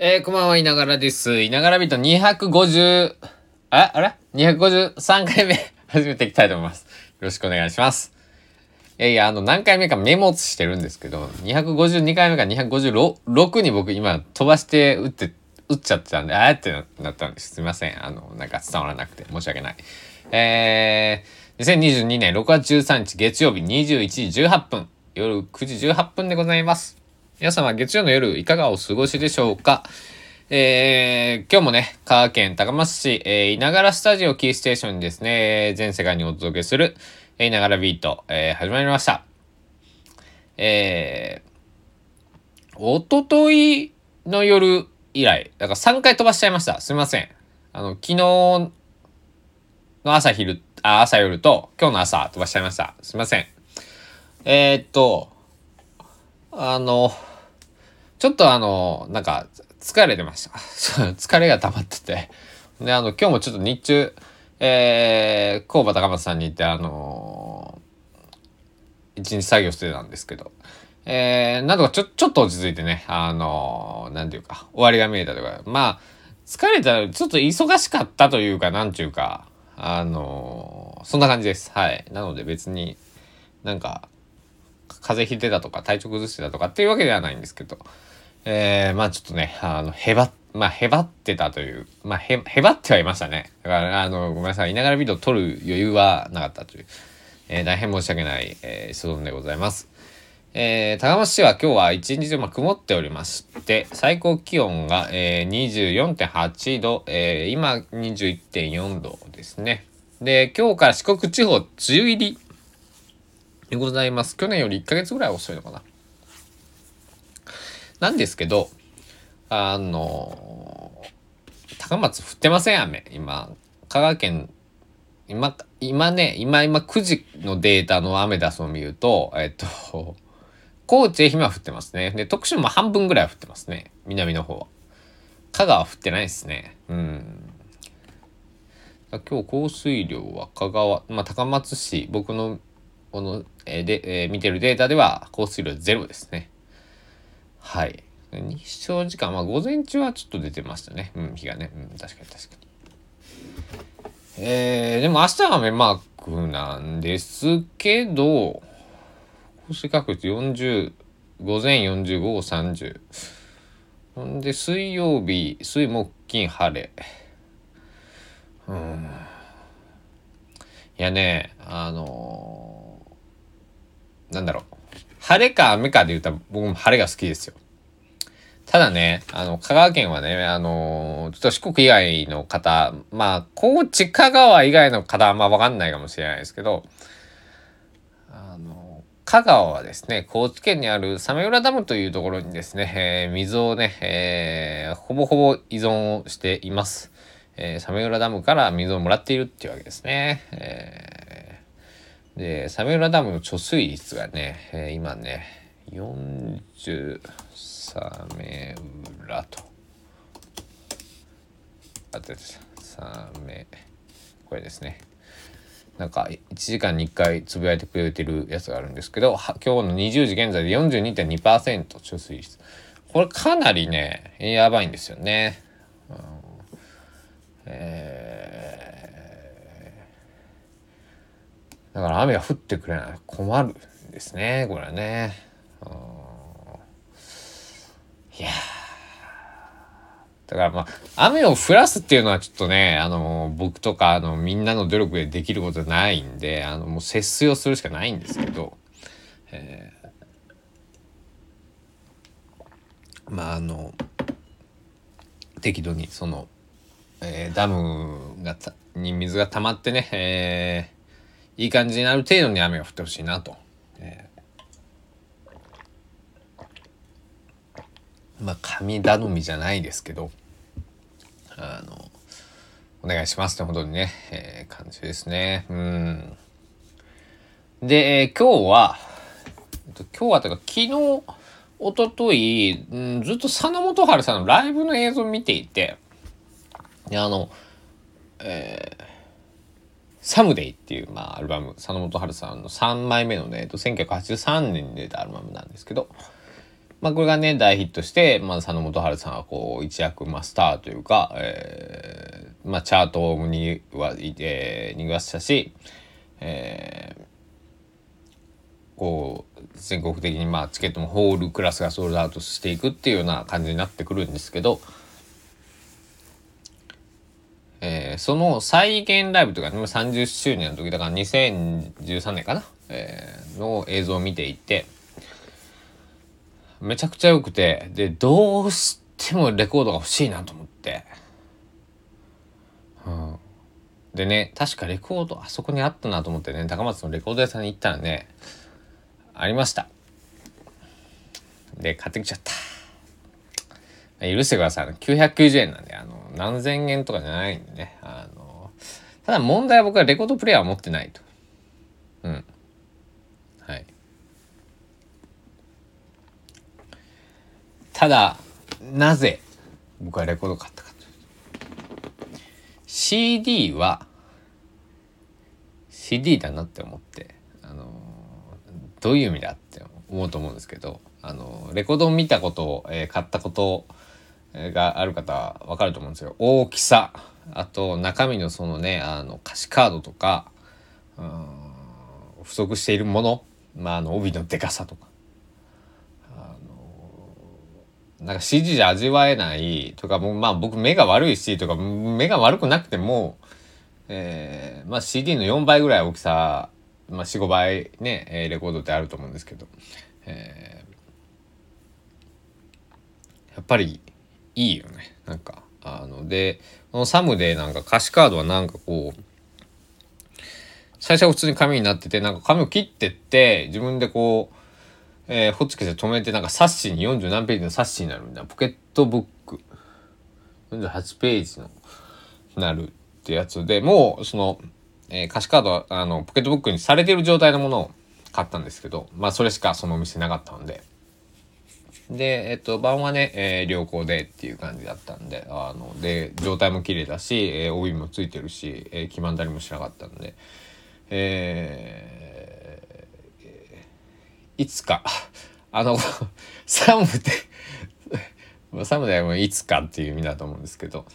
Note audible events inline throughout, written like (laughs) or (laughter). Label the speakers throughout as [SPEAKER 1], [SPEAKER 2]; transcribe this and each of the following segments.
[SPEAKER 1] えー、こんばんは、いながらです。いながらビート250、あ、あれ ?253 回目、(laughs) 始めていきたいと思います。よろしくお願いします。いやいや、あの、何回目かメモしてるんですけど、252回目か256に僕今飛ばして打って、打っちゃってたんで、あーってなったんです。すいません。あの、なんか伝わらなくて申し訳ない。えー、2022年6月13日月曜日21時18分、夜9時18分でございます。皆様、月曜の夜、いかがお過ごしでしょうか？えー、今日もね、香川県高松市、えー、いながらスタジオキーステーションにですね、全世界にお届けする、えー、いながらビート、えー、始まりました。えー、おとといの夜以来、だから3回飛ばしちゃいました。すみません。あの、昨日の朝昼、あ、朝夜と、今日の朝飛ばしちゃいました。すみません。えー、っと、あの、ちょっとあの、なんか、疲れてました。(laughs) 疲れが溜まってて。で、あの、今日もちょっと日中、えー、工場高松さんに行って、あのー、一日作業してたんですけど、えー、なんとかちょ、ちょっと落ち着いてね、あのー、なんていうか、終わりが見えたとか、まあ、疲れたら、ちょっと忙しかったというか、なんていうか、あのー、そんな感じです。はい。なので別になんか、風邪ひいてたとか体調崩してたとかっていうわけではないんですけど、えー、まあちょっとね、あの、へば、まあへばってたという、まあへ、へばってはいましたね。だから、あの、ごめんなさい、いながらビデオ撮る余裕はなかったという、えー、大変申し訳ない、えー、所存でございます。えー、高松市は今日は一日中、まあ、曇っておりまして、最高気温が、えー、24.8度、えー、今21.4度ですね。で、今日から四国地方梅雨入りでございます。去年より1ヶ月ぐらい遅いのかな。なんですけど、あの高松降ってません、雨。今、香川県、今、今ね、今、今9時のデータの雨出すのを見ると、えっと、高知、愛媛は降ってますね。で、徳島も半分ぐらい降ってますね。南の方は。香川は降ってないですね。うん。今日降水量は香川、まあ、高松市、僕のこの、えー、で、えー、見てるデータでは降水量ゼロですね。はい。日照時間、まあ午前中はちょっと出てましたね。うん、日がね。うん、確かに確かに。えー、でも明日は雨マークなんですけど、降水確率40、午前40、午後30。ほんで、水曜日、水木金晴れ。うん。いやね、あのー、なんだろう。晴れか雨かで言ったら僕も晴れが好きですよ。ただね、あの、香川県はね、あのー、ちょっと四国以外の方、まあ、高知、香川以外の方はあんまわかんないかもしれないですけど、あの、香川はですね、高知県にある鮫浦ダムというところにですね、えー、水をね、えー、ほぼほぼ依存をしています。えー、鮫浦ダムから水をもらっているっていうわけですね。えー、で、鮫浦ダムの貯水率がね、えー、今ね、40、鮫浦と。あって鮫、これですね。なんか1時間に1回つぶやいてくれてるやつがあるんですけど、今日の20時現在で42.2%貯水率。これかなりね、やばいんですよね。うんえー、だから雨が降ってくれない。困るんですねこれはね。いやだからまあ雨を降らすっていうのはちょっとねあの僕とかあのみんなの努力でできることないんであのもう節水をするしかないんですけど、えー、まああの適度にそのえー、ダムがに水が溜まってね、えー、いい感じになる程度に雨が降ってほしいなと。えー、まあ神頼みじゃないですけどあのお願いしますってほどにね、えー、感じですね。うん。で、えー、今日は今日はというか昨日一昨日、うん、ずっと佐野元春さんのライブの映像を見ていてあの、えー、サムデイっていう、まあ、アルバム、佐野元春さんの3枚目のね、えっと、1983年に出たアルバムなんですけど、まあこれがね、大ヒットして、まあ佐野元春さんはこう、一躍、まあスターというか、えー、まあチャートには、えー、逃がしたし、えー、こう、全国的にまあチケットもホールクラスがソールドアウトしていくっていうような感じになってくるんですけど、えー、その再現ライブというか、ね、30周年の時だから2013年かな、えー、の映像を見ていて、めちゃくちゃ良くて、で、どうしてもレコードが欲しいなと思って。うん。でね、確かレコードあそこにあったなと思ってね、高松のレコード屋さんに行ったらね、ありました。で、買ってきちゃった。許してください。990円なんで、あの、何千円とかじゃないんでね。あの、ただ問題は僕はレコードプレイヤーを持ってないと。うん。はい。ただ、なぜ僕はレコード買ったかというと。CD は、CD だなって思って、あの、どういう意味だって思うと思うんですけど、あの、レコードを見たことを、えー、買ったことをがある方わかると思うんですよ。大きさ、あと中身のそのね、あの歌詞カードとか、うん、不足しているもの、まあ、あの帯のでかさとか。あのなんか CG じゃ味わえないとか、もまあ僕目が悪いしとか、目が悪くなくても、えー、まあ CD の4倍ぐらい大きさ、まあ4、5倍ね、レコードってあると思うんですけど、えー、やっぱりいいよねなんかあのでこのサムでなんか歌詞カードはなんかこう最初は普通に紙になっててなんか紙を切ってって自分でこう、えー、ホッチキスで止めてなんか冊子に40何ページの冊子になるみたいなポケットブック48ページのなるってやつでもうその、えー、歌詞カードはあのポケットブックにされてる状態のものを買ったんですけどまあそれしかそのお店なかったので。で、えっと、晩はね、えー、良好でっていう感じだったんで、あの、で、状態も綺麗だし、えー、帯もついてるし、えー、黄ばんだりもしなかったんで、えー、いつか、あの、サムでサムでもいつかっていう意味だと思うんですけど、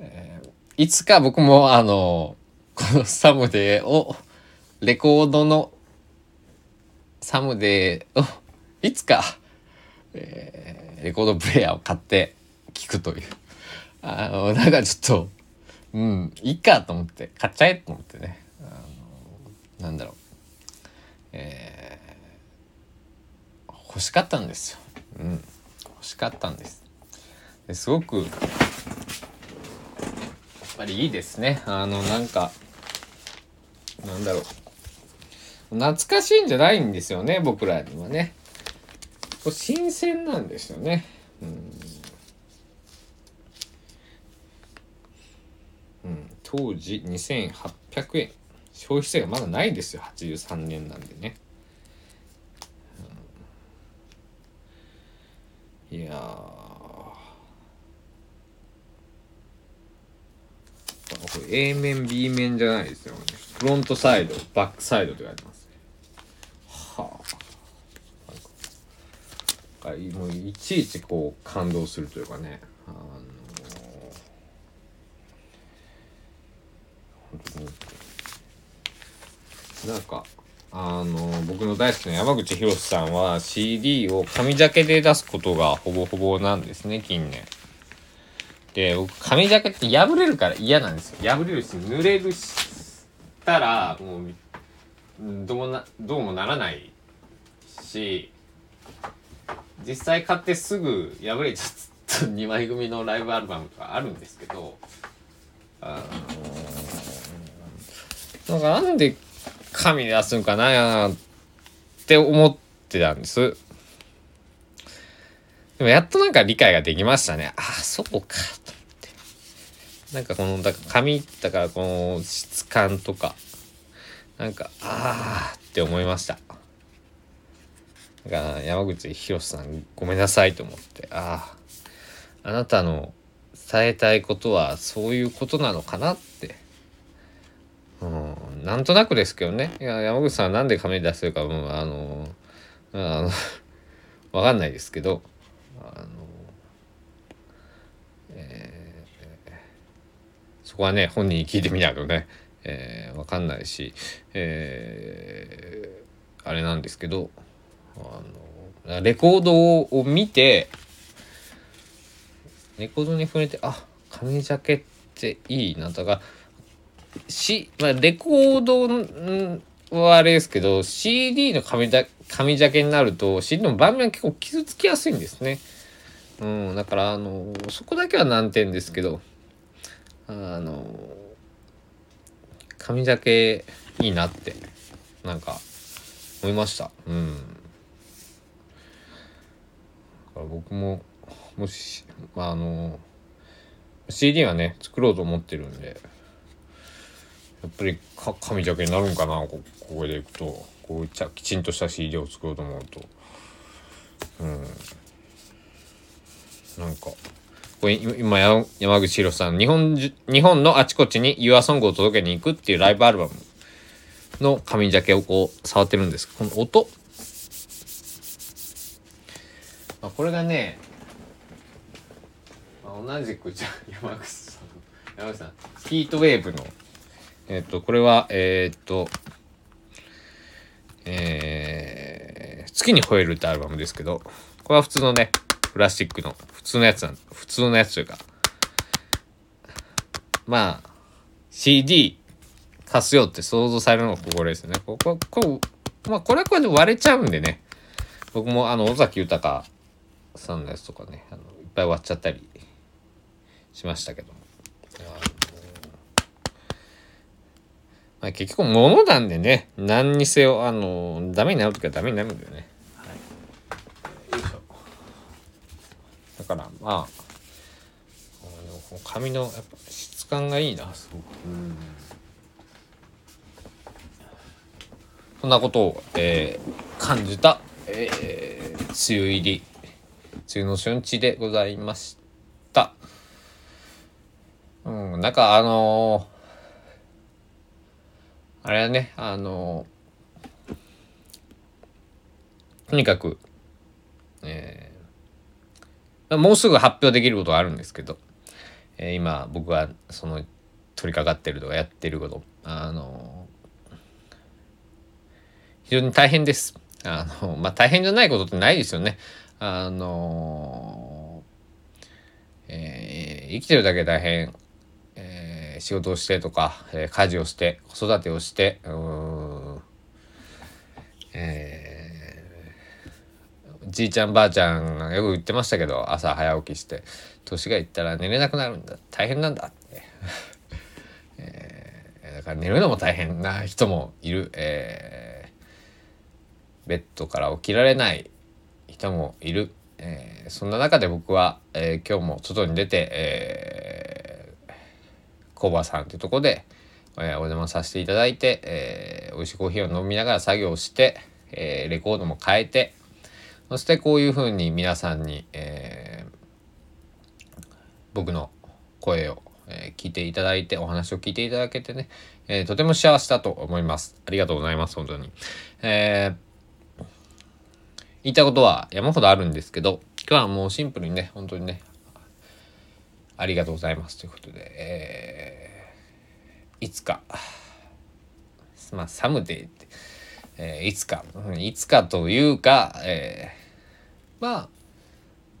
[SPEAKER 1] えー、いつか僕もあの、このサムデーを、レコードのサムデーを、いつか、えー、レコードプレーヤーを買って聞くという。あのなんかちょっとうんいいかと思って買っちゃえと思ってね。あのなんだろう。えー、欲しかったんですよ。うん。欲しかったんです。ですごくやっぱりいいですね。あのなんかなんだろう。懐かしいんじゃないんですよね僕らにはね。新鮮なんですよね。うん、当時2800円。消費税がまだないですよ。83年なんでね、いやこれ A 面 B 面じゃないですよね。フロントサイドバックサイドと言われてますねはあかもういちいちこう感動するというかね。あのなんかあの僕の大好きな山口博さんは CD を紙ジャケで出すことがほぼほぼなんですね近年。で僕紙ジャケって破れるから嫌なんですよ。破れるし濡れるしたらもうどうもなどうもならないし実際買ってすぐ破れちゃった2枚組のライブアルバムとかあるんですけどあのなんかなんで紙出すんかなって思ってたんです。でもやっとなんか理解ができましたね。ああそうかと思って。なんかこのだから紙だからこの質感とかなんかああって思いました。が山口博さんごめんなさいと思ってあああなたの伝えたいことはそういうことなのかなって、うん、なんとなくですけどね。いや山口さんなんで紙出してるかもあのあの (laughs) わかんないですけどあの、えー、そこはね本人に聞いてみないとね、えー、わかんないし、えー、あれなんですけどあのレコードを見てレコードに触れてあ紙ジャケっていいなとかし、まあ、レコードはあれですけど CD の紙だ紙ジャケになると CD の盤面は結構傷つきやすいんですね。うん、だからあのそこだけは難点ですけどあの紙ジャケいいなってなんか思いました。うん。から僕ももし、まあ、あの CD はね作ろうと思ってるんでやっぱりか紙ジャケになるんかなここでいくと。こういっちゃきちんとした CD を作ろうと思うと。うん。なんかこれ今山口博さん日本日本のあちこちに YourSong を届けに行くっていうライブアルバムの紙ジャケをこう触ってるんです。この音あこれがね同じくじゃ山口さん。山口さんヒートウェーブのえっ、とこれはえっ、とえー、月に吠えるってアルバムですけどこれは普通のねプラスチックの普通のやつなん普通のやつというかまあ CD 貸すよって想像されるのがここですね。こここうまあこれはこれで割れちゃうんでね。僕もあの尾崎豊さんのやつとかねあのいっぱい割っちゃったりしましたけどまあ、結局物なんでね何にせよあのダメになる時はダメになるんだよね、はい、よいしょ。だからまあ髪のやっぱ質感がいいな。すごくそんなことを、えー、感じた、えー、梅雨入り梅雨の初日でございましたうんなんかあのーあれはね、あの、とにかく、えー、もうすぐ発表できることがあるんですけど、えー、今僕はその取り掛かってるとかやってること、あの、非常に大変です。あの、まあ、大変じゃないことってないですよね。あの、えー、生きてるだけ大変仕事をしてとか、えー、家事をして子育てをしてうんえー、じいちゃんばあちゃんがよく言ってましたけど朝早起きして年がいったら寝れなくなるんだ。大変なんだって、え、だから寝るのも大変な人もいる、えー、ベッドから起きられない。人もいる、えー、そんな中で僕は、えー、今日も外に出て、えーコバさんというとこで、えー、お邪魔させていただいて、えー、美味しいコーヒーを飲みながら作業して、えー、レコードも変えてそしてこういうふうに皆さんに、えー、僕の声を、えー、聞いていただいてお話を聞いていただけてね、えー、とても幸せだと思います。ありがとうございます本当に、えー、言いたことは山ほどあるんですけど今日はもうシンプルにね本当にねありがとうございます。ということで、えー、いつか、まあ、サムデーって、えー、いつか、いつかというか、えー、まあ、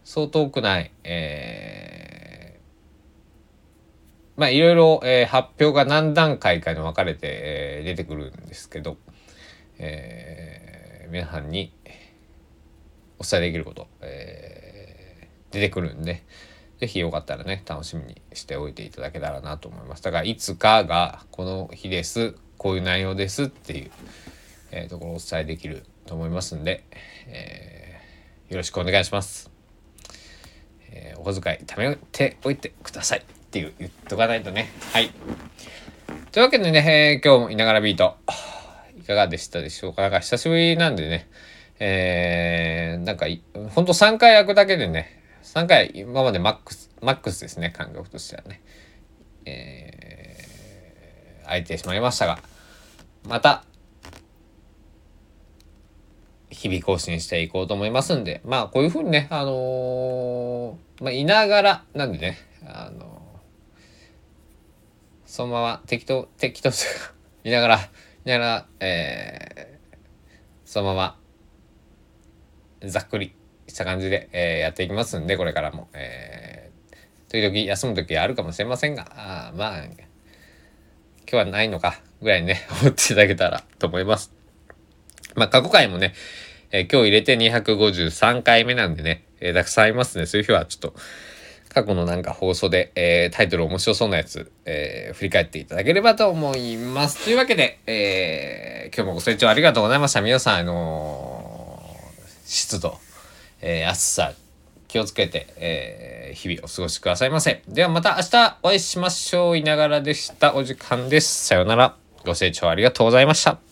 [SPEAKER 1] そう遠くない、えー、まあ、いろいろ、えー、発表が何段階かに分かれて、えー、出てくるんですけど、えー、皆さんにお伝えできること、えー、出てくるんで、ぜひよかったらね、楽しみにしておいていただけたらなと思います。だから、いつかが、この日です、こういう内容ですっていう、えー、ところをお伝えできると思いますんで、えー、よろしくお願いします。えー、お小遣い貯めておいてくださいっていう言っとかないとね。はい。というわけでね、えー、今日もいながらビート、いかがでしたでしょうか？なんか久しぶりなんでね、えー、なんか、ほんと3回開くだけでね、3回今までマックスマックスですね感覚としてはね。えー、空いてしまいましたがまた日々更新していこうと思いますんで、まあこういうふうにね、あのー、まあいながら、なんでね、あのー、そのまま適当、適当、(laughs) いながら、いながら、えー、そのまま、ざっくりした感じで、えー、やっていきますんで、これからも、えー、時々休む時あるかもしれませんが、あまあ、今日はないのか、ぐらいにね、(laughs) 思っていただけたらと思います。まあ、過去回もね、えー、今日入れて253回目なんでね、えー、たくさんありますね。そういう日はちょっと、過去のなんか放送で、えー、タイトル面白そうなやつ、えー、振り返っていただければと思います。というわけで、えー、今日もご清聴ありがとうございました。皆さん、あのー、湿度、えー、暑さ、気をつけて、えー、日々お過ごしくださいませ。ではまた明日お会いしましょう。いながらでした。お時間です。さようなら。ご清聴ありがとうございました。